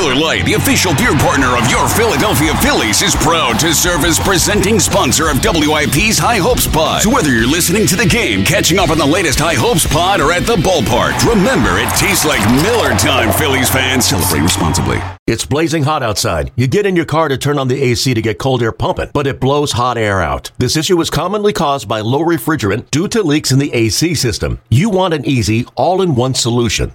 Miller Lite, the official beer partner of your Philadelphia Phillies, is proud to serve as presenting sponsor of WIP's High Hopes Pod. So whether you're listening to the game, catching up on the latest High Hopes Pod, or at the ballpark, remember it tastes like Miller time, Phillies fans. Celebrate responsibly. It's blazing hot outside. You get in your car to turn on the AC to get cold air pumping, but it blows hot air out. This issue is commonly caused by low refrigerant due to leaks in the AC system. You want an easy, all in one solution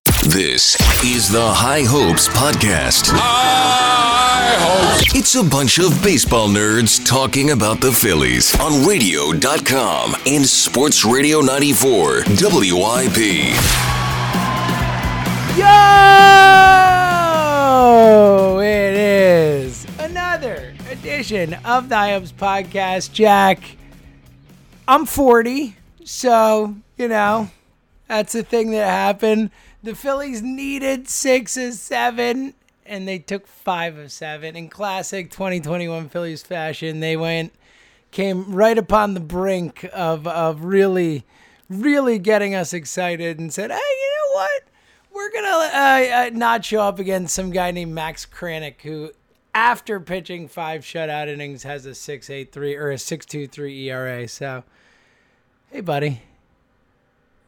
This is the High Hopes Podcast. High Hopes. It's a bunch of baseball nerds talking about the Phillies on radio.com and Sports Radio 94 WIP. Yo! It is another edition of the High Hopes Podcast. Jack, I'm 40, so, you know, that's the thing that happened. The Phillies needed six of seven, and they took five of seven. In classic 2021 Phillies fashion, they went, came right upon the brink of, of really, really getting us excited and said, hey, you know what? We're to uh, uh, not show up against some guy named Max Kranick, who, after pitching five shutout innings, has a 6.83 or a 6.23 ERA. So, hey, buddy.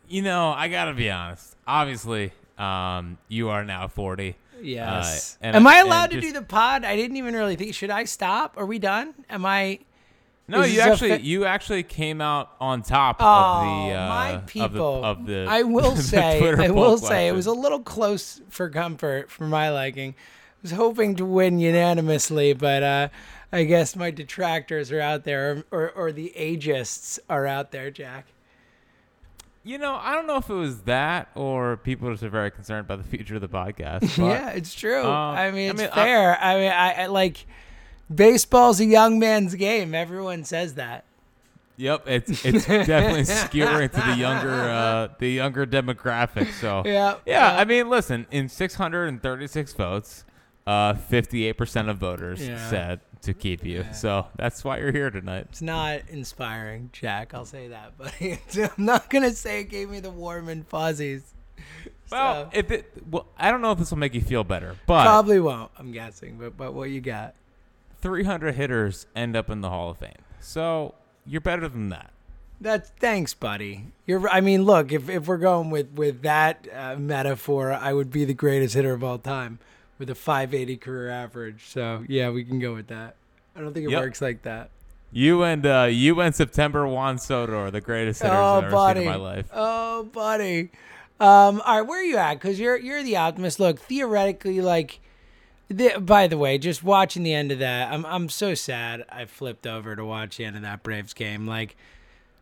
You know, I gotta be honest. Obviously, um, you are now forty. Yes. Uh, and Am I- I allowed to just- do the pod? I didn't even really think. Should I stop? Are we done? Am I? No, you actually fa- you actually came out on top Oh, of the uh, my of the- people. of the. I will say, Twitter I will say, it was a little close for comfort for my liking. I was hoping to win unanimously, but uh, I guess my detractors are out there, or, or the ageists are out there, Jack. You know, I don't know if it was that or people just are very concerned about the future of the podcast. But yeah, it's true. um, I mean, I it's mean, fair. I, mean, I, I like baseball's a young man's game. Everyone says that. Yep, it's it's definitely skewering to the younger uh, the younger demographic. So Yeah, yeah. yeah. I mean, listen, in 636 votes, uh, 58% of voters Yeah. said to keep you. So that's why you're here tonight. It's not inspiring, Jack. I'll say that, but I'm not gonna say it gave me the warm and fuzzies. Well, So- if it, well, I don't know if this will make you feel better, but Probably won't. I'm guessing, but but what you got? 300 hitters end up in the Hall of Fame. So you're better than that. That's thanks, buddy. You're. I mean, look, if if we're going with with that uh, metaphor, I would be the greatest hitter of all time with a 580 career average. So yeah, we can go with that. I don't think it Yep. works like that. You and uh, you and September Juan Soto are the greatest hitters Oh, I've ever buddy. seen in my life. Oh, buddy. Um, all right, where are you at? Because you're you're the optimist. Look, theoretically, like, the, by the way, just watching the end of that, I'm I'm so sad. I flipped over to watch the end of that Braves game. Like,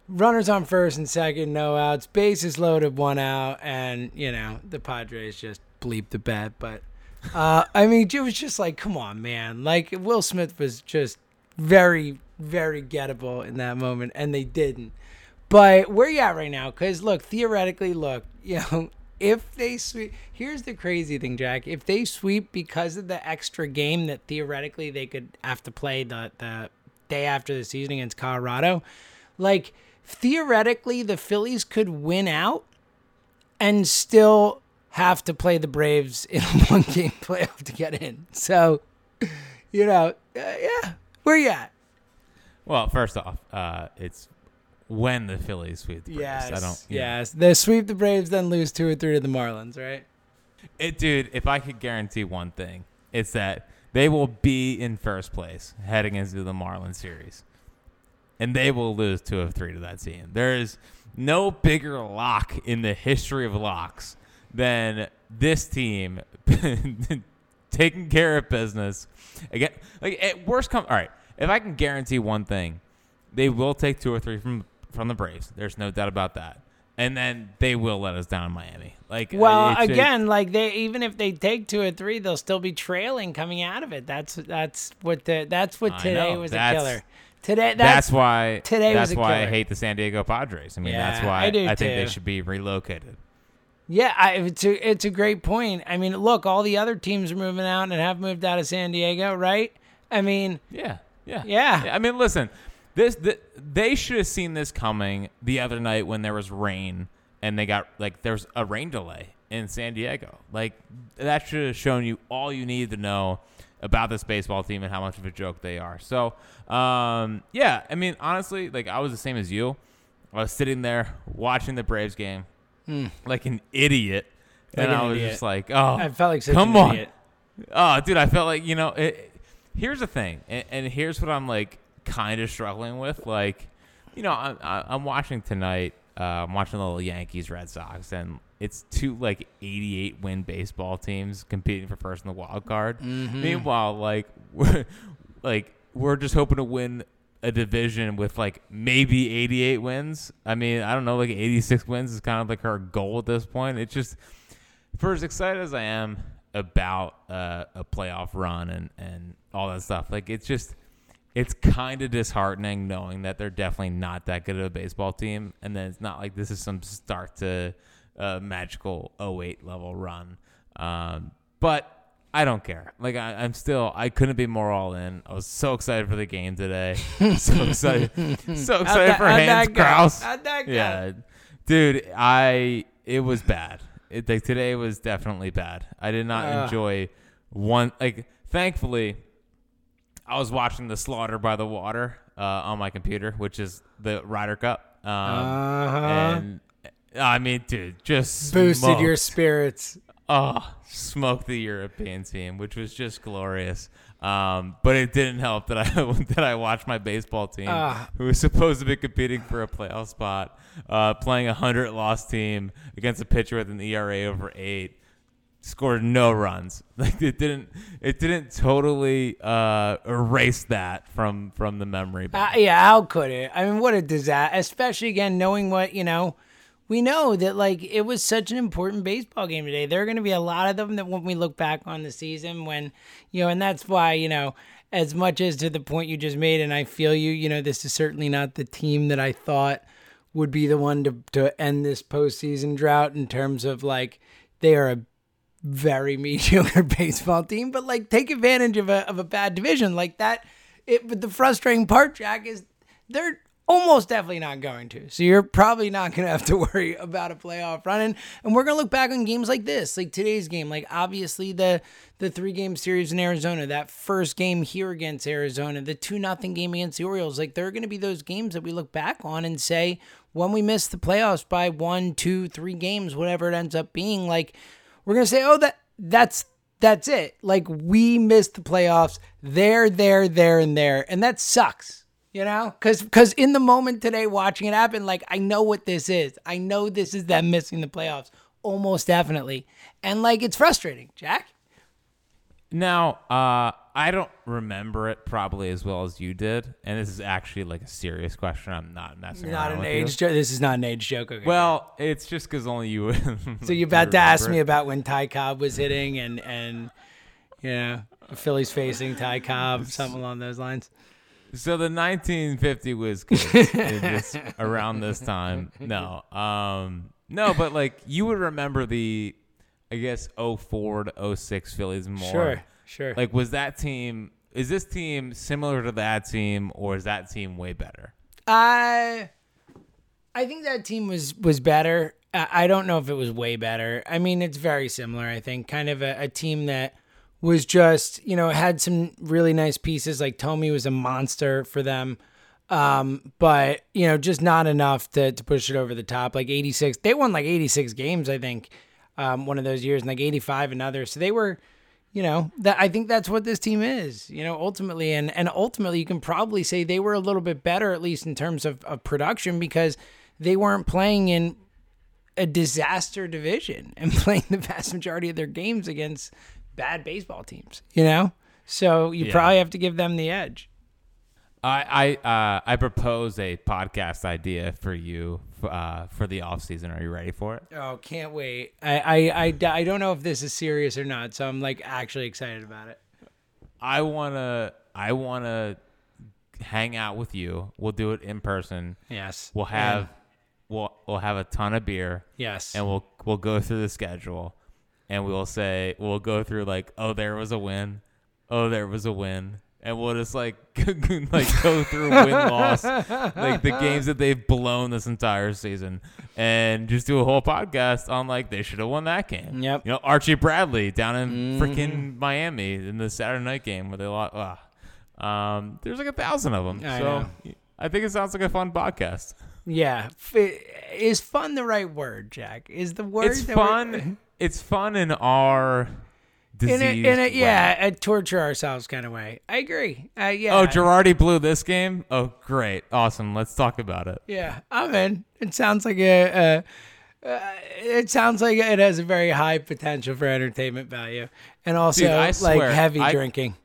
runners on first and second, no outs, bases loaded, one out, and you know the Padres just bleeped the bet. But uh, I mean, it was just like, come on, man. Like Will Smith was just very, very gettable in that moment, and they didn't. But where you at right now? Because look, theoretically, look, you know, if they sweep, here's the crazy thing, Jack. If they sweep because of the extra game that theoretically they could have to play the the day after the season against Colorado, like theoretically the Phillies could win out and still have to play the Braves in a one game playoff to get in. So, you know, uh, yeah, where you at? Well, first off, uh, it's when the Phillies sweep the Braves. Yes, I don't. know. yes. They sweep the Braves, then lose two or three to the Marlins, right? It, dude, if I could guarantee one thing, it's that they will be in first place heading into the Marlins series. And they will lose two of three to that team. There is no bigger lock in the history of locks than this team taking care of business. Again, like at worst come all right, if I can guarantee one thing, they will take two or three from from the Braves. There's no doubt about that. And then they will let us down in Miami. Like Well, it's- it's- again, like they even if they take two or three, they'll still be trailing coming out of it. That's that's what the that's what today know. was a killer. Today That's, that's, why today That's was a why I hate the San Diego Padres. I mean, that's why I do think they should be relocated. Yeah, I, it's a it's a great point. I mean, look, all the other teams are moving out and have moved out of San Diego, right? I mean, Yeah, yeah, Yeah. I mean, listen, this th- they should have seen this coming the other night when there was rain and they got like there's a rain delay in San Diego. Like that should have shown you all you need to know about this baseball team and how much of a joke they are. So, um, yeah, I mean, honestly, like I was the same as you. I was sitting there watching the Braves game like an idiot. Like and an I was idiot. just like, oh, I felt like come an on. idiot. Oh, dude, I felt like you know. It, here's the thing, and, and here's what I'm like kind of struggling with. Like, you know, I'm I'm watching tonight. Uh, I'm watching the little Yankees Red Sox, and it's two like 88 win baseball teams competing for first in the wild card. Mm-hmm. Meanwhile, like we're like we're just hoping to win a division with like maybe 88 wins. I mean, I don't know, like 86 wins is kind of like our goal at this point. It's just for as excited as I am about uh, a playoff run and, and all that stuff, like it's just it's kind of disheartening knowing that they're definitely not that good of a baseball team, and then it's not like this is some start to uh, magical 08 level run. Um, but I don't care. Like I, I'm still, I couldn't be more all in. I was so excited for the game today. so excited, so excited that- for Hans? Crouse. How'd that go? Yeah, dude, I it was bad. It, like today was definitely bad. I did not Ugh. enjoy one. Like thankfully, I was watching the Slaughter by the Water uh, on my computer, which is the Ryder Cup. Um, Uh-huh. And I mean, dude, just Boosted smoked. your spirits. Oh, smoked the European team, which was just glorious. Um, but it didn't help that I that I watched my baseball team, Ah. who was supposed to be competing for a playoff spot, uh, playing a hundred loss team against a pitcher with an ERA over eight, scored no runs. Like it didn't it didn't totally uh, erase that from from the memory. Uh, yeah, how could it? I mean, what a disaster! Especially again, knowing what you know, we know that like it was such an important baseball game today. There are going to be a lot of them that when we look back on the season, when you know, and that's why you know, as much as to the point you just made, and I feel you. You know, this is certainly not the team that I thought would be the one to to end this postseason drought in terms of like they are a very mediocre baseball team, but like take advantage of a of a bad division like that. It but the frustrating part, Jack, is they're almost definitely not going to. So you're probably not going to have to worry about a playoff run. And, and we're going to look back on games like this, like today's game, like obviously the the three game series in Arizona, that first game here against Arizona, the two nothing game against the Orioles. Like there are going to be those games that we look back on and say when we miss the playoffs by one, two, three games, whatever it ends up being, like we're gonna say, oh, that that's that's it. Like we missed the playoffs. There, there, there, and there, and that sucks. You know, because because in the moment today, watching it happen, like I know what this is. I know this is them missing the playoffs, almost definitely, and like it's frustrating, Jack. Now, uh, I don't remember it probably as well as you did, and this is actually like a serious question. I'm not messing Not around an with age joke. This is not an age joke. Okay. Well, it's just because only you. so you're about to ask me about when Ty Cobb was hitting and and you know Phillies facing Ty Cobb, something along those lines. So the 1950 was around this time. No, um, no, but like you would remember the, I guess 04 to 06 Phillies more. Sure, sure. Like, was that team? Is this team similar to that team, or is that team way better? I I think that team was was better. I I don't know if it was way better. I mean, it's very similar. I think kind of a, a team that was just you know had some really nice pieces. Like Thome was a monster for them, um, but you know just not enough to to push it over the top. Like eighty six, they won like eighty six games. I think um, one of those years, and like eighty five another. So they were you know that I think that's what this team is. You know, ultimately, and and ultimately, you can probably say they were a little bit better, at least in terms of, of production, because they weren't playing in a disaster division and playing the vast majority of their games against bad baseball teams. You know, so you Yeah. probably have to give them the edge. I I uh, I propose a podcast idea for you uh, for the off season. Are you ready for it? Oh, can't wait! I, I I I don't know if this is serious or not, so I'm like actually excited about it. I wanna I wanna hang out with you. We'll do it in person. Yes, We'll have we'll we'll have a ton of beer Yes. and we'll we'll go through the schedule and we'll say we'll go through like oh there was a win oh there was a win and we'll just like like go through win loss like the games that they've blown this entire season and just do a whole podcast on like they should have won that game Yep. you know Archie Bradley down in freaking Miami in the Saturday night game where they lost uh, um there's like a thousand of them I so know. I think it sounds like a fun podcast yeah. Is fun the right word, Jack? Is the word it's fun. It's fun in our In a, in a yeah, a torture ourselves kind of way. I agree. Uh, yeah. Oh, Girardi blew this game. Oh, great, awesome. Let's talk about it. Yeah, I'm in. It sounds like a. Uh, uh, it sounds like it has a very high potential for entertainment value, and also Dude, I like heavy I- drinking.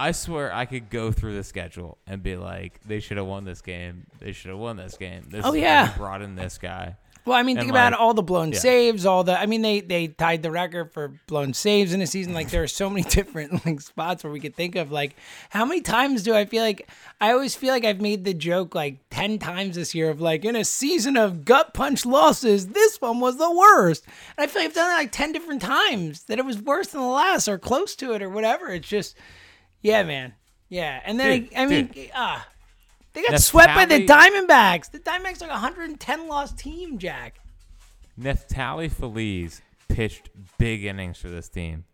I swear I could go through the schedule and be like, they should have won this game. They should have won this game. This Oh, yeah. brought in this guy. Well, I mean, and, think about like, all the blown yeah. saves, all the. I mean, they they tied the record for blown saves in a season. Like there are so many different like spots where we could think of. Like, how many times do I feel like I always feel like I've made the joke like ten times this year of like in a season of gut punch losses, this one was the worst. And I feel like I've done it like ten different times that it was worse than the last or close to it or whatever. It's just, yeah, man, yeah. And then Dude, I, I mean, ah. They got That's swept by the Diamondbacks. The Diamondbacks are like a 110 loss team, Jack. Neftali Feliz pitched big innings for this team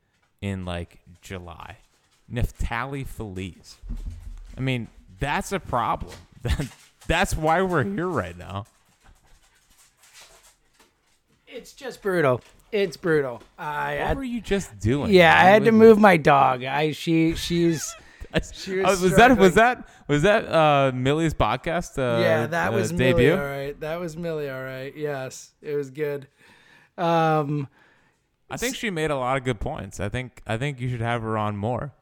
in like July. Neftali Feliz. I mean, that's a problem. that's why we're here right now. It's just brutal. It's brutal. I, What I were you just doing? yeah, I man? had to move my dog. I she she's was, was was that was that was that uh, Millie's podcast? Uh, yeah, that uh, was debut. Millie, all right. That was Millie, all right. Yes, it was good. Um, I think she made a lot of good points. I think I think you should have her on more.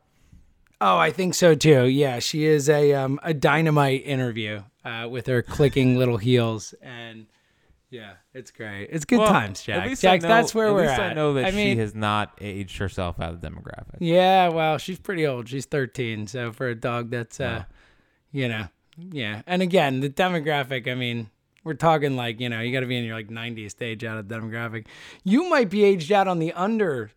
oh, I think so too. Yeah, she is a um a dynamite interview uh, with her clicking little heels and. Yeah, it's great. It's good Well, times, Jack. Jack, know, that's where at we're least at. I know that I mean, she has not aged herself out of the demographic. Yeah, well, she's pretty old. She's 13. So for a dog that's uh you know, yeah. And again, the demographic, I mean, we're talking like, you know, you got to be in your like 90s stage out of demographic. You might be aged out on the under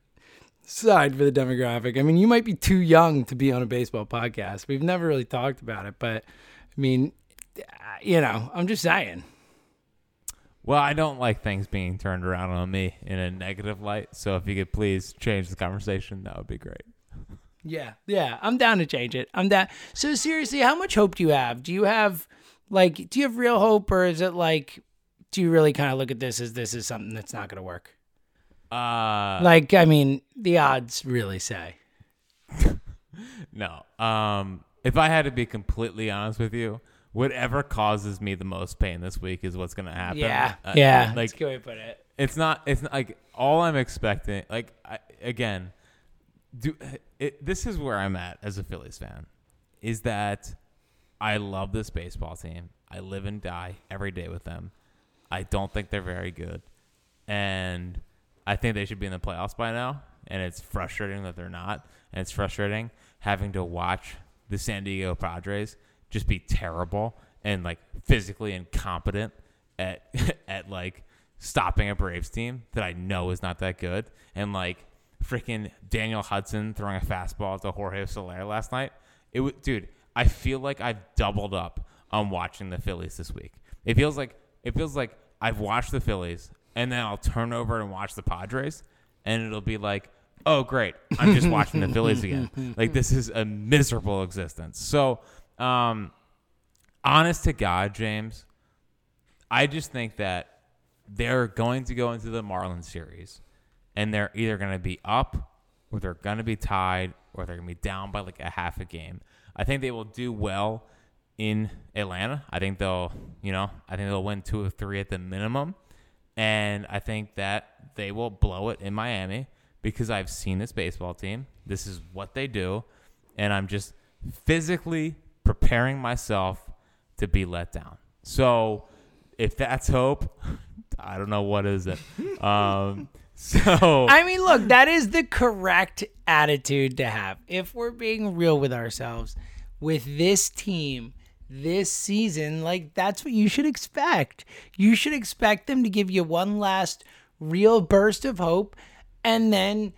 side for the demographic. I mean, you might be too young to be on a baseball podcast. We've never really talked about it, but I mean, you know, I'm just saying. Well, I don't like things being turned around on me in a negative light. So if you could please change the conversation, that would be great. Yeah, yeah, I'm down to change it. I'm down. So seriously, how much hope do you have? Do you have like do you have real hope or is it like do you really kind of look at this as this is something that's not going to work? Uh, Like I mean, the odds really say. no. Um, if I had to be completely honest with you, whatever causes me the most pain this week is what's going to happen. Yeah. Uh, yeah. Like that's a good way to put it. it's not it's not like all i'm expecting like I, again do it, this is where i'm at as a phillies fan is that i love this baseball team i live and die every day with them i don't think they're very good and i think they should be in the playoffs by now and it's frustrating that they're not and it's frustrating having to watch the san diego padres just be terrible and like physically incompetent at at like stopping a Braves team that I know is not that good, and like freaking Daniel Hudson throwing a fastball to Jorge Soler last night. It was, dude. I feel like I've doubled up on watching the Phillies this week. It feels like it feels like I've watched the Phillies, and then I'll turn over and watch the Padres, and it'll be like, oh great, I'm just watching the Phillies again. Like this is a miserable existence. So, um, honest to God, James, I just think that they're going to go into the Marlins series and they're either going to be up or they're going to be tied or they're going to be down by like a half a game. I think they will do well in Atlanta. I think they'll, you know, I think they'll win two or three at the minimum. And I think that they will blow it in Miami because I've seen this baseball team. This is what they do. And I'm just physically preparing myself to be let down. So if that's hope, I don't know what is it. Um, so I mean, look, that is the correct attitude to have. If we're being real with ourselves, with this team, this season, like that's what you should expect. You should expect them to give you one last real burst of hope and then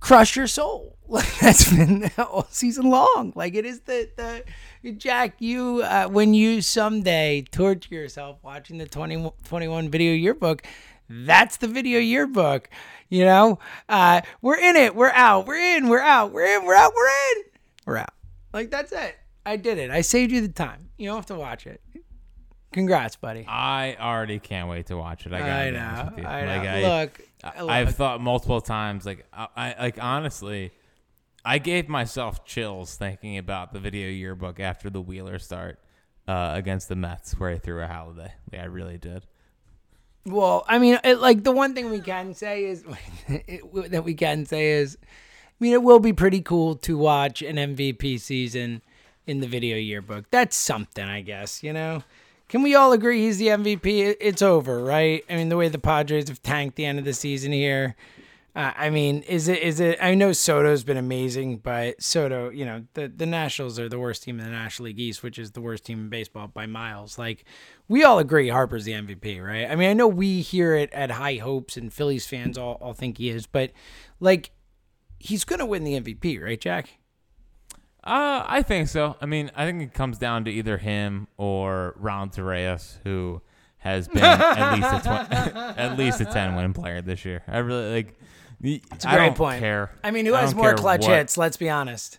crush your soul. Like that's been all season long. Like it is the the Jack. You uh, when you someday torture yourself watching the 20, 21 video yearbook, that's the video yearbook. You know, uh, we're in it. We're out. We're in. We're out. We're in. We're out. We're in. We're out. Like that's it. I did it. I saved you the time. You don't have to watch it. Congrats, buddy. I already can't wait to watch it. I, gotta I be honest know. with you. I know. Like, I, look, I, look. I've thought multiple times, like I, I like honestly, I gave myself chills thinking about the video yearbook after the Wheeler start uh, against the Mets, where I threw a holiday. Yeah, I really did. Well, I mean, it, like the one thing we can say is it, that we can say is, I mean, it will be pretty cool to watch an MVP season in the video yearbook. That's something, I guess. You know, can we all agree he's the MVP? It's over, right? I mean, the way the Padres have tanked the end of the season here. Uh, I mean, is it is it? I know Soto's been amazing, but Soto, you know, the the Nationals are the worst team in the National League East, which is the worst team in baseball by miles. Like, we all agree Harper's the MVP, right? I mean, I know we hear it at high hopes, and Phillies fans all, all think he is, but like, he's gonna win the MVP, right, Jack? Uh, I think so. I mean, I think it comes down to either him or Ron Torreyes, who has been at least a tw- at least a ten win player this year. I really like. It's a I great don't point. care. I mean, who I has more clutch what- hits? Let's be honest.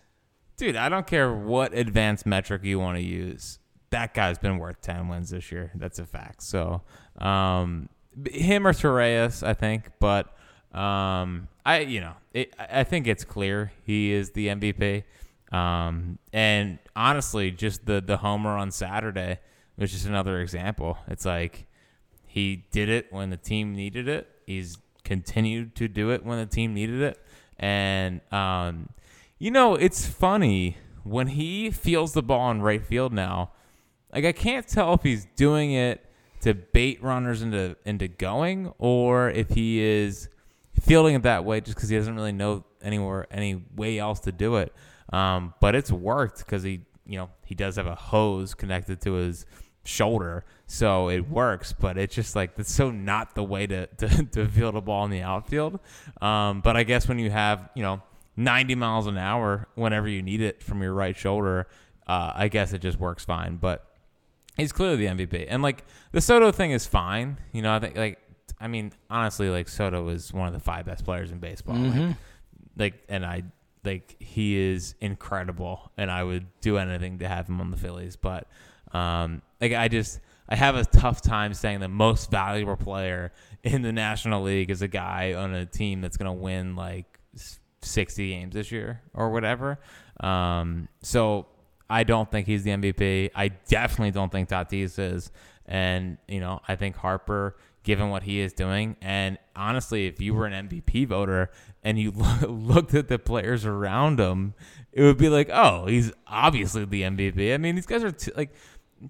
Dude, I don't care what advanced metric you want to use. That guy's been worth 10 wins this year. That's a fact. So, um, him or Torreyes, I think. But, um, I, you know, it, I think it's clear he is the MVP. Um, and honestly, just the, the homer on Saturday was just another example. It's like he did it when the team needed it. He's continued to do it when the team needed it. And, um, you know, it's funny when he feels the ball in right field now. Like I can't tell if he's doing it to bait runners into into going or if he is fielding it that way just because he doesn't really know anywhere any way else to do it. Um, but it's worked because he you know he does have a hose connected to his shoulder, so it works. But it's just like that's so not the way to to, to field a ball in the outfield. Um, but I guess when you have you know 90 miles an hour whenever you need it from your right shoulder, uh, I guess it just works fine. But he's clearly the MVP. And like the Soto thing is fine. You know, I think like I mean, honestly, like Soto is one of the five best players in baseball. Like, like and I like he is incredible and I would do anything to have him on the Phillies. But um like I just I have a tough time saying the most valuable player in the National League is a guy on a team that's gonna win like 60 games this year or whatever. Um, so I don't think he's the MVP. I definitely don't think Tatis is. And, you know, I think Harper, given what he is doing, and honestly, if you were an MVP voter and you looked at the players around him, it would be like, oh, he's obviously the MVP. I mean, these guys are t- like,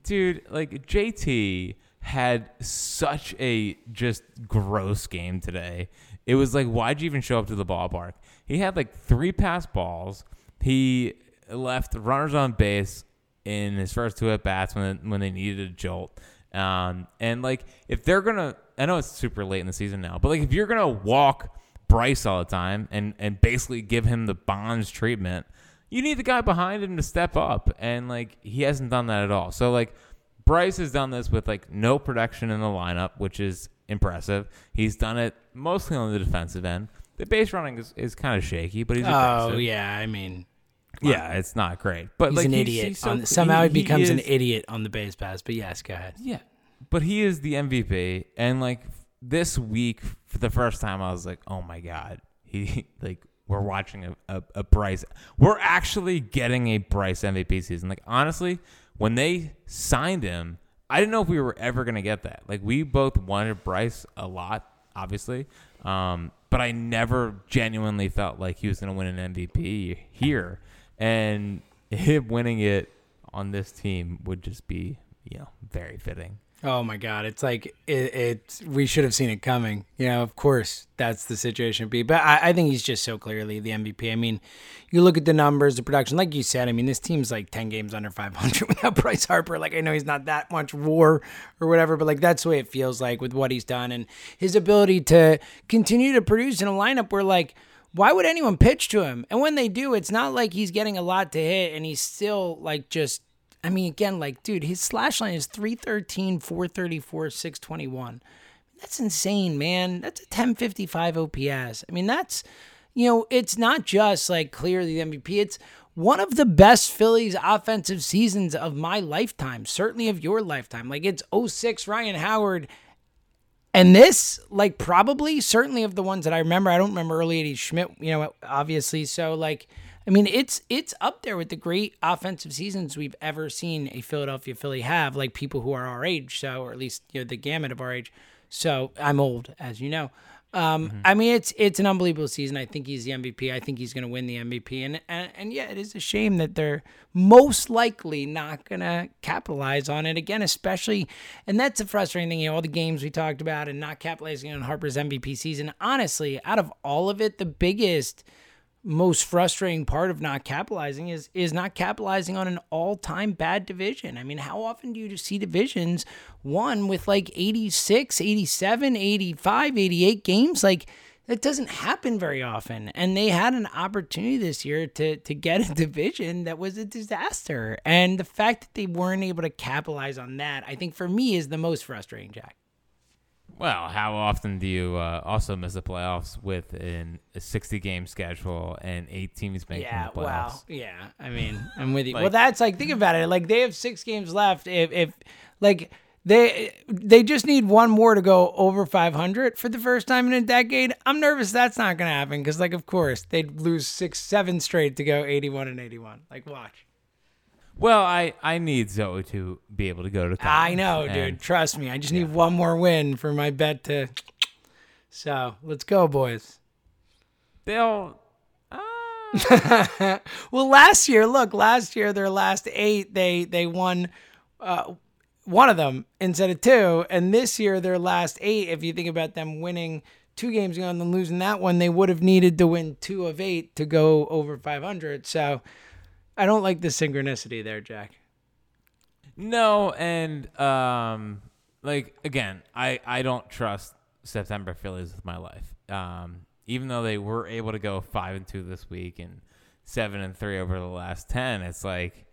dude, like JT had such a just gross game today. It was like, why'd you even show up to the ballpark? He had like three pass balls. He left runners on base in his first two at bats when when they needed a jolt. Um, and like if they're gonna, I know it's super late in the season now, but like if you're gonna walk Bryce all the time and and basically give him the Bonds treatment, you need the guy behind him to step up, and like he hasn't done that at all. So like Bryce has done this with like no production in the lineup, which is impressive. He's done it mostly on the defensive end. The base running is, is kind of shaky, but he's Oh aggressive. yeah, I mean, yeah, it's not great. But he's like an idiot. he's so- on, somehow he, becomes an idiot on the base pass. But yes, go ahead. Yeah, but he is the MVP, and like this week for the first time, I was like, oh my god, he like we're watching a, a, a Bryce. We're actually getting a Bryce MVP season. Like honestly, when they signed him, I didn't know if we were ever gonna get that. Like we both wanted Bryce a lot, obviously, um, but I never genuinely felt like he was gonna win an MVP here, and him winning it on this team would just be you know very fitting. Oh my God! It's like it. it we should have seen it coming. You know, of course, that's the situation be. But I, I think he's just so clearly the MVP. I mean, you look at the numbers, the production, like you said. I mean, this team's like ten games under five hundred without Bryce Harper. Like I know he's not that much war or whatever, but like that's the way it feels like with what he's done and his ability to continue to produce in a lineup where like why would anyone pitch to him? And when they do, it's not like he's getting a lot to hit and he's still like just I mean, again, like, dude, his slash line is 313, 434, 621. That's insane, man. That's a 1055 OPS. I mean, that's, you know, it's not just like clearly the MVP. It's one of the best Phillies offensive seasons of my lifetime, certainly of your lifetime. Like, it's 06 Ryan Howard. And this, like, probably, certainly of the ones that I remember, I don't remember early 80s Schmidt, you know, obviously. So, like, I mean, it's it's up there with the great offensive seasons we've ever seen a Philadelphia Philly have, like people who are our age, so or at least you know the gamut of our age. So I'm old, as you know. Um, mm-hmm. I mean, it's it's an unbelievable season. I think he's the MVP. I think he's going to win the MVP. And, and and yeah, it is a shame that they're most likely not going to capitalize on it again, especially. And that's a frustrating thing. You know, all the games we talked about and not capitalizing on Harper's MVP season. Honestly, out of all of it, the biggest most frustrating part of not capitalizing is is not capitalizing on an all-time bad division. I mean, how often do you just see divisions won with like 86, 87, 85, 88 games like that doesn't happen very often. And they had an opportunity this year to to get a division that was a disaster. And the fact that they weren't able to capitalize on that, I think for me is the most frustrating, Jack. Well, how often do you uh, also miss the playoffs with an, a 60 game schedule and eight teams making yeah, the playoffs? Wow. Yeah, I mean, I'm with you. like, well, that's like think about it. Like they have six games left. If if like they they just need one more to go over 500 for the first time in a decade. I'm nervous that's not going to happen because like of course they'd lose six seven straight to go 81 and 81. Like watch. Well, I, I need Zoe to be able to go to college. I know, dude. Trust me. I just need one more win for my bet to. So let's go, boys. They'll. Uh... well, last year, look, last year their last eight, they they won uh, one of them instead of two, and this year their last eight, if you think about them winning two games ago and then losing that one, they would have needed to win two of eight to go over 500. So I don't like the synchronicity there, Jack. No, and um, like again, I I don't trust September Phillies with my life. Um, even though they were able to go five and two this week and seven and three over the last ten, it's like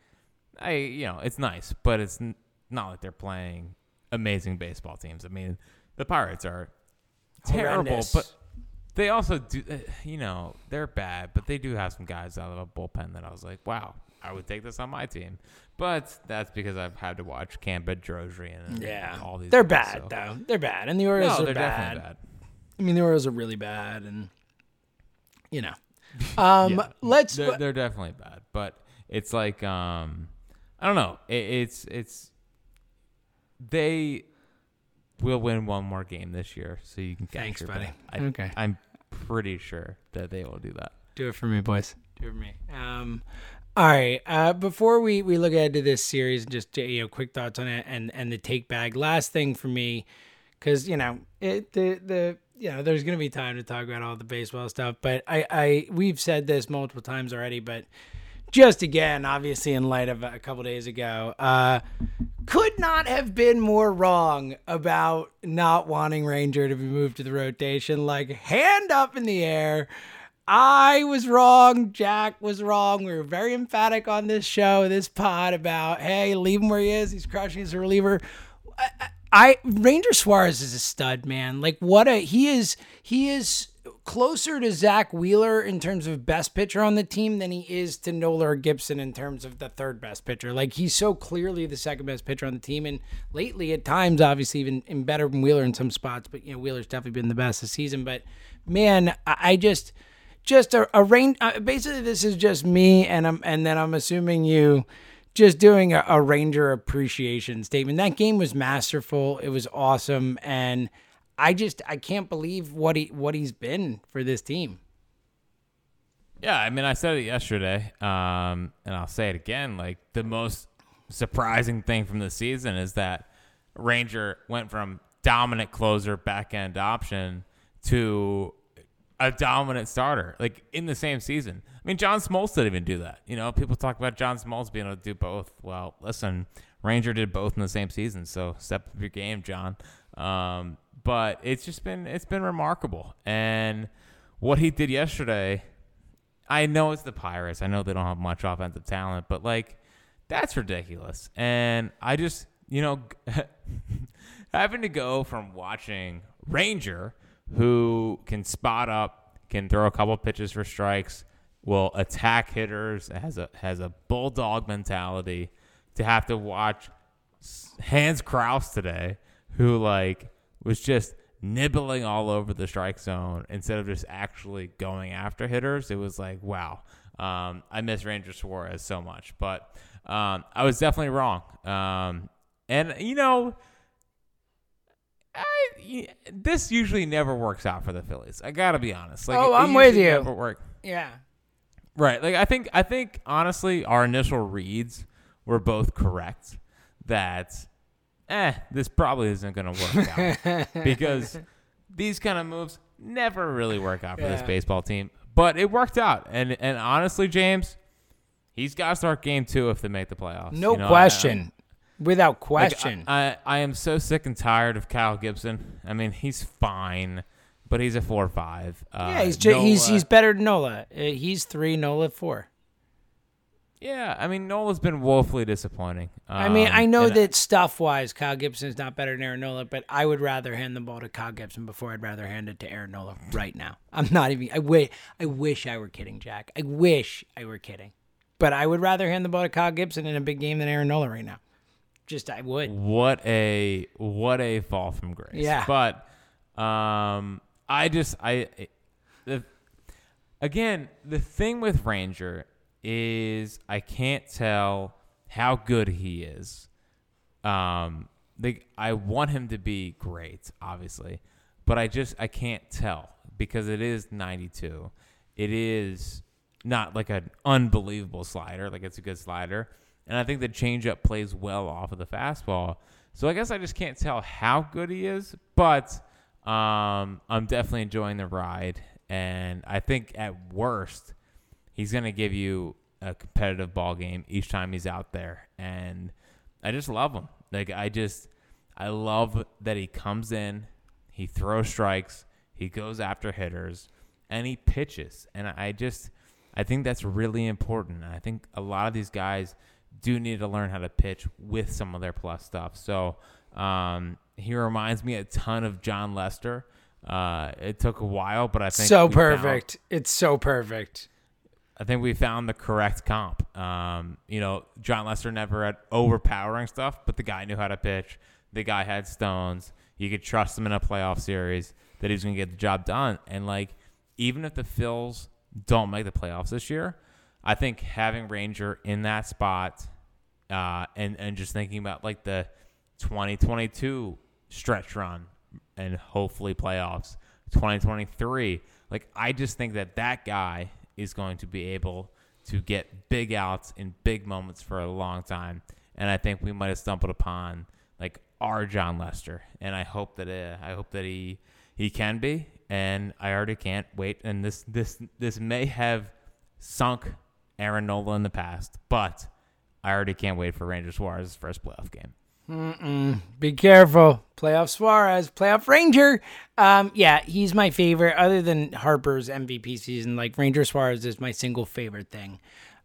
I you know it's nice, but it's n- not like they're playing amazing baseball teams. I mean, the Pirates are terrible, Horrendous. but they also do, uh, you know, they're bad, but they do have some guys out of a bullpen that I was like, wow, I would take this on my team. But that's because I've had to watch Cam Bedrosian and yeah, all these. They're bad so. though. They're bad, and the Orioles no, are they're bad. definitely bad. I mean, the Orioles are really bad, and you know, um, yeah, let's. They're, they're, definitely bad, but it's like um, I don't know. It, it's it's they will win one more game this year, so you can thanks, buddy. I, okay, I'm pretty sure that they will do that. Do it for me, boys. Do it for me. Um, all right. Uh, before we, we look ahead to this series, just you know, quick thoughts on it and and the take bag. Last thing for me, because you know it the the you know there's gonna be time to talk about all the baseball stuff, but I I we've said this multiple times already, but just again, obviously in light of a couple days ago, uh, could not have been more wrong about not wanting Ranger to be moved to the rotation. Like hand up in the air. I was wrong. Jack was wrong. We were very emphatic on this show, this pod about, hey, leave him where he is. He's crushing his reliever. I, I Ranger Suarez is a stud, man. Like what a he is. He is closer to Zack Wheeler in terms of best pitcher on the team than he is to Nola or Gibson in terms of the third best pitcher. Like he's so clearly the second best pitcher on the team, and lately at times, obviously even, better than Wheeler in some spots. But you know Wheeler's definitely been the best this season. But man, I, I just just a, a range. Uh, basically, this is just me, and I'm and then I'm assuming you just doing a, a Ranger appreciation statement. That game was masterful. It was awesome, and I just I can't believe what he what he's been for this team. Yeah, I mean, I said it yesterday, um, and I'll say it again. Like the most surprising thing from the season is that Ranger went from dominant closer back end option to a dominant starter, like in the same season. I mean, John Smoltz didn't even do that. You know, people talk about John Smoltz being able to do both. Well, listen, Ranger did both in the same season, so step up your game, John. Um, but it's just been it's been remarkable, and what he did yesterday. I know it's the Pirates. I know they don't have much offensive talent, but like that's ridiculous. And I just, you know, having to go from watching Ranger, who can spot up, can throw a couple pitches for strikes, will attack hitters, has a has a bulldog mentality, to have to watch Hans Crouse today, who like was just nibbling all over the strike zone instead of just actually going after hitters. It was like, wow. Um, I miss Ranger Suarez so much, but um, I was definitely wrong. Um, and you know, I, this usually never works out for the Phillies. I gotta be honest. Like, Oh, it I'm with you. never work- Yeah. Right. Like I think I think honestly our initial reads were both correct that eh, this probably isn't gonna work out. because these kind of moves never really work out for this baseball team. But it worked out. And and honestly, James, he's gotta start game two if they make the playoffs. No You know, I- question. Without like, question. I, I I am so sick and tired of Kyle Gibson. I mean, he's fine, but he's a four or five. Uh, yeah, he's he's he's better than Nola. Uh, He's three, Nola four. Yeah, I mean Nola's been woefully disappointing. I mean, Um, I know and that stuff wise, Kyle Gibson's not better than Aaron Nola, but I would rather hand the ball to Kyle Gibson before I'd rather hand it to Aaron Nola right now. I'm not even. I wait. I wish I were kidding, Jack. I wish I were kidding, but I would rather hand the ball to Kyle Gibson in a big game than Aaron Nola right now. Just I would. what a what a fall from grace. Yeah. But um I just I the again, the thing with Ranger is I can't tell how good he is. Um the, I want him to be great, obviously, but I just I can't tell because it is 92. It is not like an unbelievable slider, like it's a good slider, and I think the changeup plays well off of the fastball. So I guess I just can't tell how good he is, but um, I'm definitely enjoying the ride, and I think at worst he's going to give you a competitive ball game each time he's out there and I just love him. Like I just I love that he comes in, he throws strikes, he goes after hitters and he pitches. And I just I think that's really important. And I think a lot of these guys do need to learn how to pitch with some of their plus stuff. So um, he reminds me a ton of Jon Lester. Uh, it took a while, but I think So we found- perfect. It's so perfect. I think we found the correct comp. Um, you know, Jon Lester never had overpowering stuff, but the guy knew how to pitch. The guy had stones. You could trust him in a playoff series that he was going to get the job done. And like, even if the Phils don't make the playoffs this year, I think having Ranger in that spot, uh, and and just thinking about like the 2022 stretch run and hopefully playoffs, 2023. Like, I just think that that guy is going to be able to get big outs in big moments for a long time. And I think we might have stumbled upon like our Jon Lester. And I hope that uh, I hope that he he can be. And I already can't wait. And this this this may have sunk Aaron Nola in the past, but I already can't wait for Ranger Suarez's first playoff game. Be careful. Playoff Suarez, playoff Ranger. Um, yeah, he's my favorite. Other than Harper's MVP season, like Ranger Suarez is my single favorite thing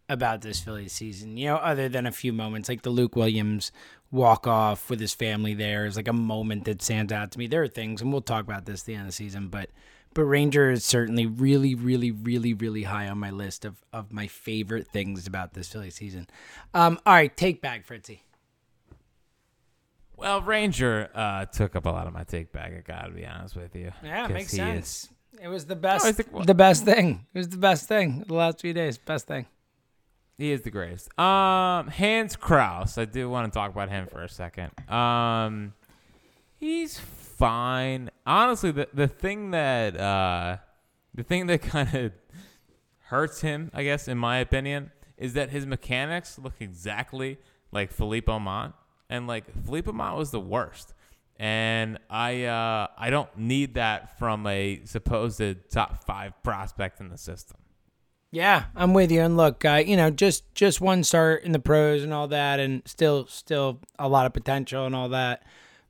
about this Phillies season. You know, other than a few moments like the Luke Williams walk off with his family there is like a moment that stands out to me. There are things, and we'll talk about this at the end of the season, but but Ranger is certainly really, really, really, really high on my list of of my favorite things about this Philly season. Um, all right, take back, Fritzy. Well, Ranger uh, took up a lot of my take back. I gotta be honest with you. Yeah, 'Cause makes sense. is- It was the best, I think- the best thing. It was the best thing the last few days. Best thing. He is the greatest. Um, Hans Crouse. I do want to talk about him for a second. Um, he's fine. Honestly, the the thing that uh, the thing that kind of hurts him, I guess, in my opinion, is that his mechanics look exactly like Philippe Omont. And like Felipe Mott was the worst. And I uh, I don't need that from a supposed top five prospect in the system. Yeah, I'm with you. And look, uh, you know, just just one start in the pros and all that, and still still a lot of potential and all that.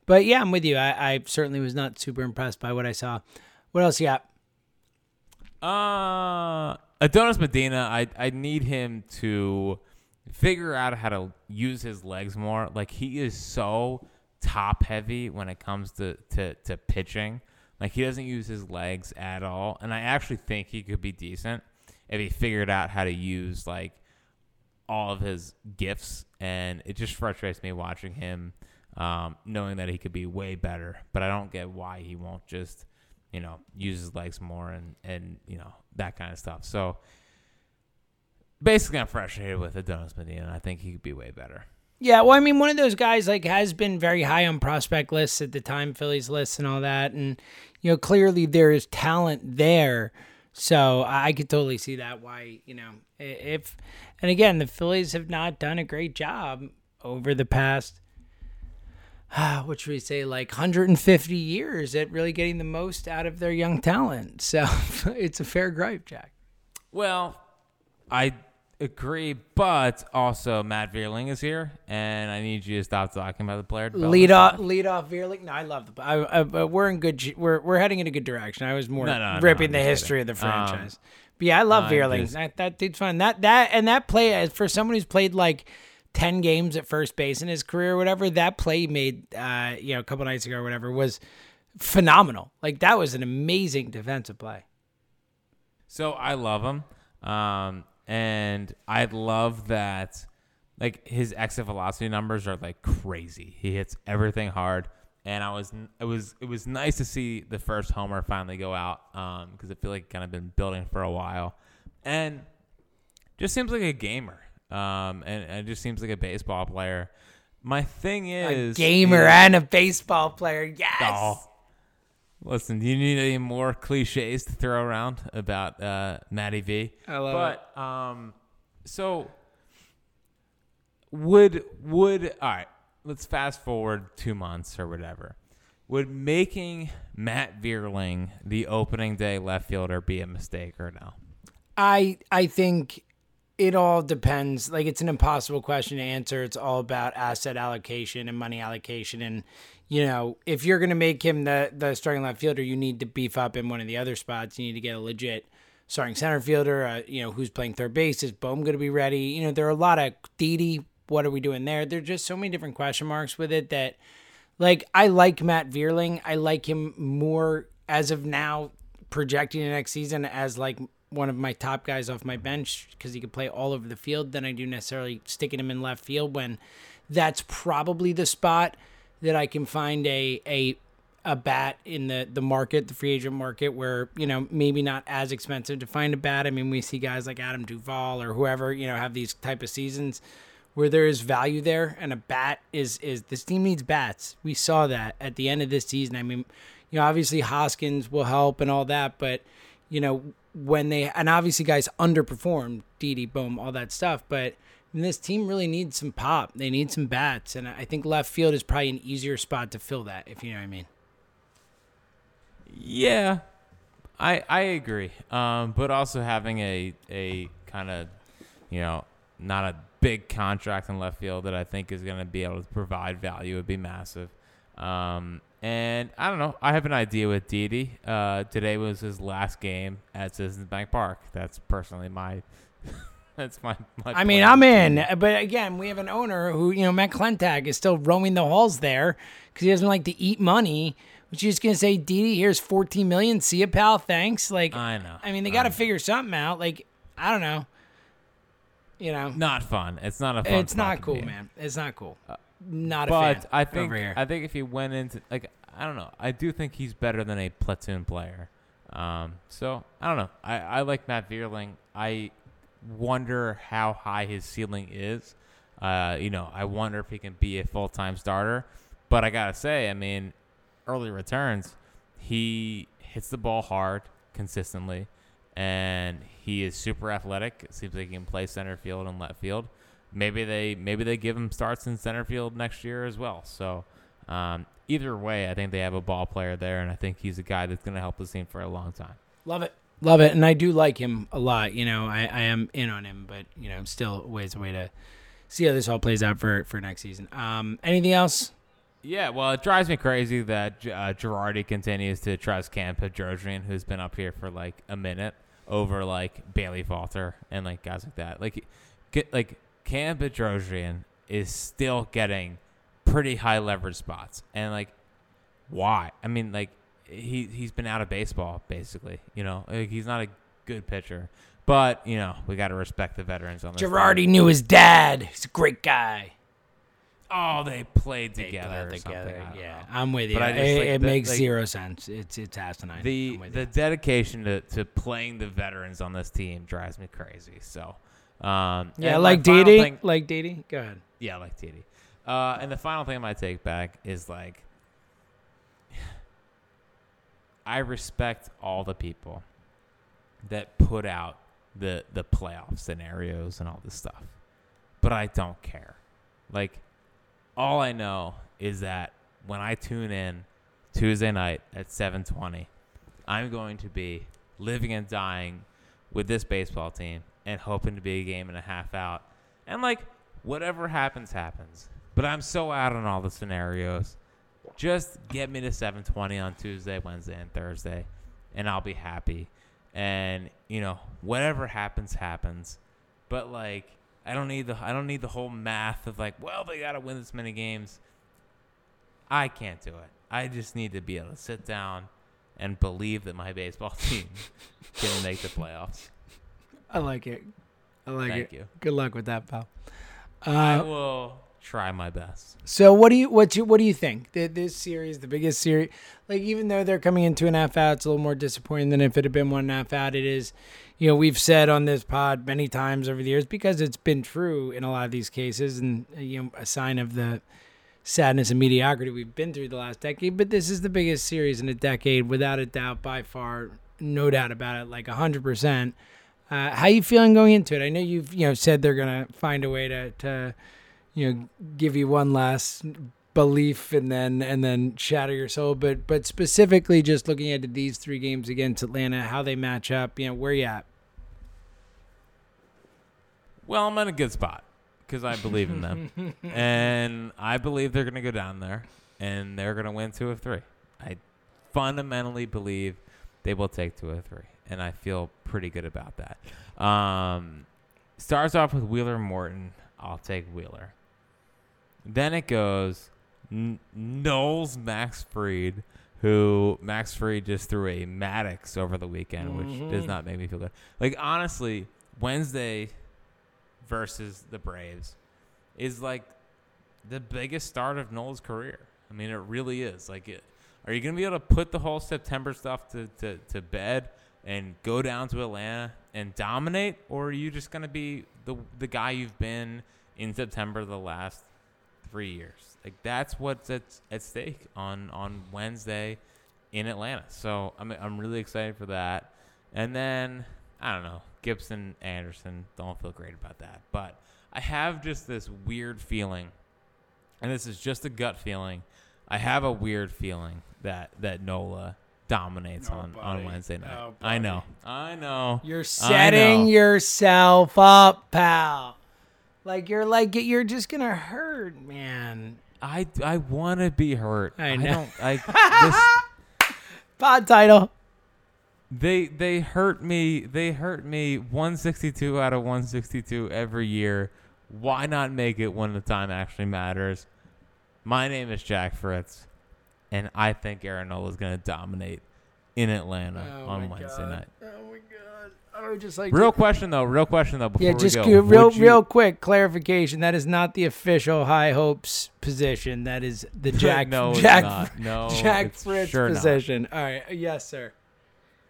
But yeah, I'm with you. I, I certainly was not super impressed by what I saw. What else you got? Uh, Adonis Medina, I I need him to figure out how to use his legs more. Like he is so top heavy when it comes to to, to pitching. Like he doesn't use his legs at all, and I actually think he could be decent if he figured out how to use like all of his gifts. And it just frustrates me watching him, um, knowing that he could be way better. But I don't get why he won't just you know, use his legs more and, and you know, that kind of stuff. So basically, I'm frustrated with Adonis Medina. I think he could be way better. Yeah, well, I mean, one of those guys like has been very high on prospect lists at the time, Phillies lists and all that, and you know, clearly there is talent there. So I could totally see that. Why you know, if and again, the Phillies have not done a great job over the past what should we say, like 150 years at really getting the most out of their young talent. So it's a fair gripe, Jack. Well, I agree, but also Matt Vierling is here, and I need you to stop talking about the player. Lead off, lead off Vierling. No, I love the. I, I, we're in good. We're we're heading in a good direction. I was more no, no, ripping no, the history kidding. of the um, franchise. Um, but yeah, I love Vierling. Just, that that dude's fun. That that and that play for someone who's played like 10 games at first base in his career or whatever, that play made, uh, you know, a couple nights ago or whatever was phenomenal. Like that was an amazing defensive play. So I love him. Um, and I love that like his exit velocity numbers are like crazy. He hits everything hard. And I was, it was, it was nice to see the first homer finally go out. Um, cause I feel like kind of been building for a while and just seems like a gamer um, and, and it just seems like a baseball player. My thing is a gamer and a baseball player. Yes. Oh, listen, do you need any more cliches to throw around about uh, Matty V? I love but, it. Um, so would would all right? Let's fast forward two months or whatever. Would making Matt Vierling the opening day left fielder be a mistake or no? I I think it all depends. Like it's an impossible question to answer. It's all about asset allocation and money allocation. And you know, if you're going to make him the the starting left fielder, you need to beef up in one of the other spots. You need to get a legit starting center fielder. Uh, you know, who's playing third base? Is Bohm going to be ready? You know, there are a lot of Didi. What are we doing there? There's just so many different question marks with it that, like, I like Matt Vierling. I like him more as of now, projecting the next season as like one of my top guys off my bench because he could play all over the field than I do necessarily sticking him in left field when that's probably the spot that I can find a a a bat in the the market, the free agent market, where you know maybe not as expensive to find a bat. I mean, we see guys like Adam Duvall or whoever you know have these type of seasons where there is value there, and a bat is is this team needs bats. We saw that at the end of this season. I mean, you know, obviously Hoskins will help and all that, but you know when they and obviously guys underperformed, Didi, Bohm, all that stuff, but this team really needs some pop. They need some bats, and I think left field is probably an easier spot to fill that, if you know what I mean. Yeah, I I agree. Um, but also having a a kind of you know not a big contract in left field that I think is going to be able to provide value would be massive. Um, and I don't know. I have an idea with Didi. Uh, today was his last game at Citizens Bank Park. That's personally my. that's my. my I mean, I'm in, but again, we have an owner who you know Matt Klentak is still roaming the halls there because he doesn't like to eat money. Which you're gonna say, Didi, here's 14 million. See you, pal. Thanks. Like, I know. I mean, they got to figure something out. Like, I don't know. You know, not fun. It's not a fun. It's not cool, man. It's not cool. Uh, not a but fan. I think I think if he went into like I don't know, I do think he's better than a platoon player. Um, so I don't know. I, I like Matt Vierling. I wonder how high his ceiling is. Uh, you know, I wonder if he can be a full time starter. But I gotta say, I mean, early returns, he hits the ball hard consistently, and he is super athletic. It seems like he can play center field and left field. maybe they maybe they give him starts in center field next year as well. So um, either way, I think they have a ball player there, and I think he's a guy that's going to help the team for a long time. Love it. Love it. And I do like him a lot. You know, I, I am in on him, but, you know, still ways away to see how this all plays out for, for next season. Um, anything else? Yeah, well, it drives me crazy that uh, Girardi continues to trust Cam Bedrosian, who's been up here for like a minute, over like Bailey Falter and like guys like that. Like, get like Cam Bedrosian is still getting pretty high leverage spots, and like, why? I mean, like he he's been out of baseball basically. You know, like, he's not a good pitcher, but you know we got to respect the veterans on this. team. Girardi knew his dad. He's a great guy. Oh, they played They together. play or together. Yeah, know. I'm with you. But I just, it like, it the- makes like- zero sense. It's it's asinine. The the you. dedication to, to playing the veterans on this team drives me crazy. So, um, yeah, like Didi. thing- Like Didi. Go ahead. yeah, like TD. Uh, and the final thing I might take back is like, I respect all the people that put out the the playoff scenarios and all this stuff, but I don't care. Like, all I know is that when I tune in Tuesday night at 7:20, I'm going to be living and dying with this baseball team and hoping to be a game and a half out. And like whatever happens happens. But I'm so out on all the scenarios. Just get me to 7:20 on Tuesday, Wednesday, and Thursday and I'll be happy. And, you know, whatever happens happens. But like I don't need the I don't need the whole math of like, well, they got to win this many games. I can't do it. I just need to be able to sit down and believe that my baseball team can make the playoffs. I like it. I like Thank it. you. Good luck with that, pal. I Uh, will try my best. So what do you what you what do you think? Th- This series, the biggest series, like even though they're coming in two and a half out, it's a little more disappointing than if it had been one and a half out. It is, you know, we've said on this pod many times over the years because it's been true in a lot of these cases, and uh, you know, a sign of the sadness and mediocrity we've been through the last decade. But this is the biggest series in a decade, without a doubt, by far, no doubt about it, like hundred percent. Uh, how you feeling going into it? I know you've you know said they're gonna find a way to to you know give you one last belief and then and then shatter your soul but but specifically just looking at these three games against Atlanta how they match up you know where you at Well, I'm in a good spot because I believe in them, and I believe they're going to go down there and they're going to win two of three. I fundamentally believe they will take two of three, and I feel pretty good about that. Um, starts off with Wheeler Morton. I'll take Wheeler. Then it goes N- Nola Max Fried, who Max Fried just threw a Maddux over the weekend, which does mm-hmm. not make me feel good. Like honestly, Wednesday versus the Braves is like the biggest start of Nola's career. I mean, it really is. Like, it, are you going to be able to put the whole September stuff to, to, to bed and go down to Atlanta and dominate, or are you just going to be the the guy you've been in September the last three years? Like, that's what's at, at stake on on Wednesday in Atlanta. So I'm I'm really excited for that. And then I don't know, Gibson Anderson, don't feel great about that. But I have just this weird feeling, and this is just a gut feeling. I have a weird feeling that that Nola dominates on, on Wednesday night. I know. I know. you're setting know. yourself up pal like you're like you're just gonna hurt man I, I want to be hurt. I know. don't I this pod title They they hurt me. They hurt me 162 out of 162 every year. Why not make it when the time actually matters? My name is Jack Fritz, and I think Aaron Nola is going to dominate in Atlanta Oh on Wednesday God. night. oh my god i would just like Real question though. Real question though. Before yeah we just go, go, real you- real quick clarification that is not the official high hopes position that is the jack no, it's jack not. No, jack it's fritz sure not. position all right yes sir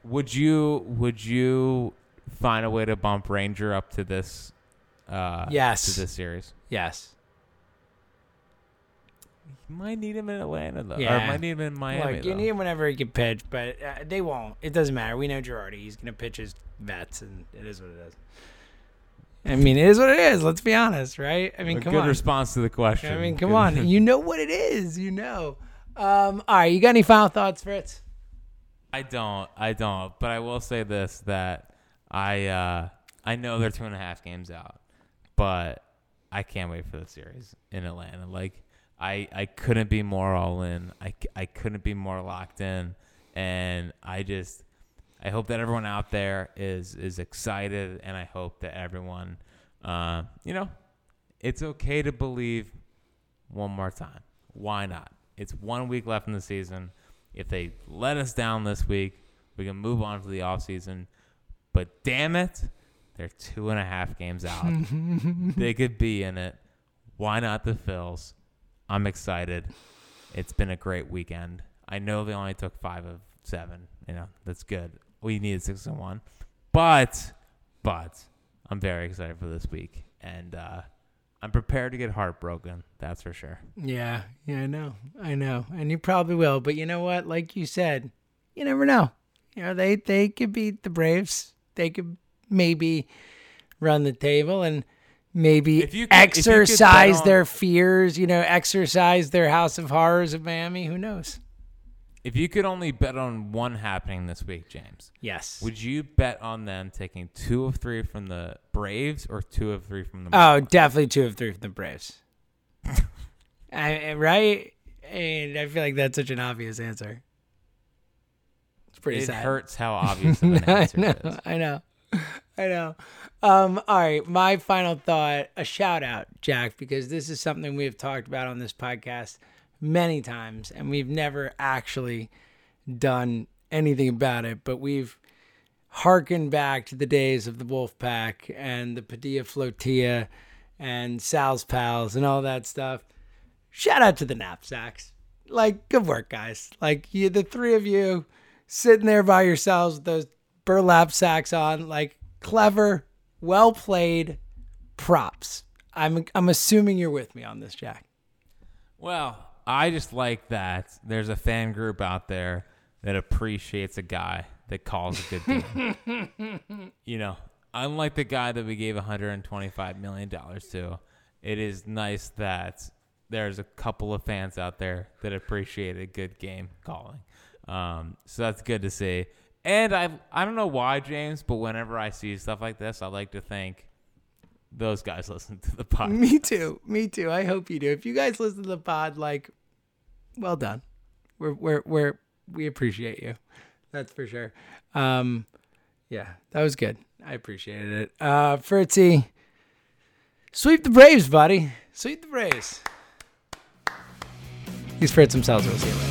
Would you would you find a way to bump Ranger up to this? Uh, Yes. To this series. yes You might need him in Atlanta though. Or Yeah. might need him in Miami. Look, you though. need him whenever he can pitch, but uh, they won't. It doesn't matter. We know Girardi. He's going to pitch his vets, and it is what it is. I mean, it is what it is. Let's be honest, right? I mean, A come good on. response to the question. I mean, come Good- on. You know what it is. You know. Um, all right. You got any final thoughts, Fritz? I don't. I don't. But I will say this: that I uh, I know they're two and a half games out, but I can't wait for the series in Atlanta. Like I I couldn't be more all in. I, I couldn't be more locked in, and I just I hope that everyone out there is is excited, and I hope that everyone, uh, you know, it's okay to believe one more time. Why not? It's one week left in the season. If they let us down this week, we can move on to the off season. But damn it, they're two and a half games out. they could be in it. Why not the Phils? I'm excited. It's been a great weekend. I know they only took five of seven. You know, that's good. We needed six and one. But but I'm very excited for this week. And uh I'm prepared to get heartbroken, that's for sure. Yeah. Yeah. I know. I know. And you probably will. But you know what? Like you said, you never know. You know, they they could beat the Braves. They could maybe run the table and maybe If you could- if you exercise on- their fears. You know, exercise their House of Horrors of Miami. Who knows? If you could only bet on one happening this week, James, Yes. would you bet on them taking two of three from the Braves or two of three from the Oh, definitely two of three from the Braves. I, right? And I feel like that's such an obvious answer. It's pretty It sad. hurts how obvious of an I answer know, it is. I know, I know. Um, all right, my final thought: a shout out, Jack, because this is something we have talked about on this podcast many times, and we've never actually done anything about it. But we've harkened back to the days of the Wolf Pack and the Padilla Flotilla and Sal's Pals and all that stuff. Shout out to the knapsacks. Like, good work, guys. Like, you, the three of you sitting there by yourselves with those burlap sacks on, like, clever, well played props. I'm I'm assuming you're with me on this, Jack. Well, I just like that there's a fan group out there that appreciates a guy that calls a good game. you know, unlike the guy that we gave 125 million dollars to, it is nice that there's a couple of fans out there that appreciate a good game calling. Um, so that's good to see. And I I don't know why, James, but whenever I see stuff like this, I like to think those guys listen to the pod. Me too. Me too. I hope you do. If you guys listen to the pod, like, well done. We're we're we're we appreciate you. That's for sure. Um, yeah, that was good. I appreciated it. Uh, Fritzy, sweep the Braves, buddy. Sweep the Braves. He's Fritz himself. We'll see you later.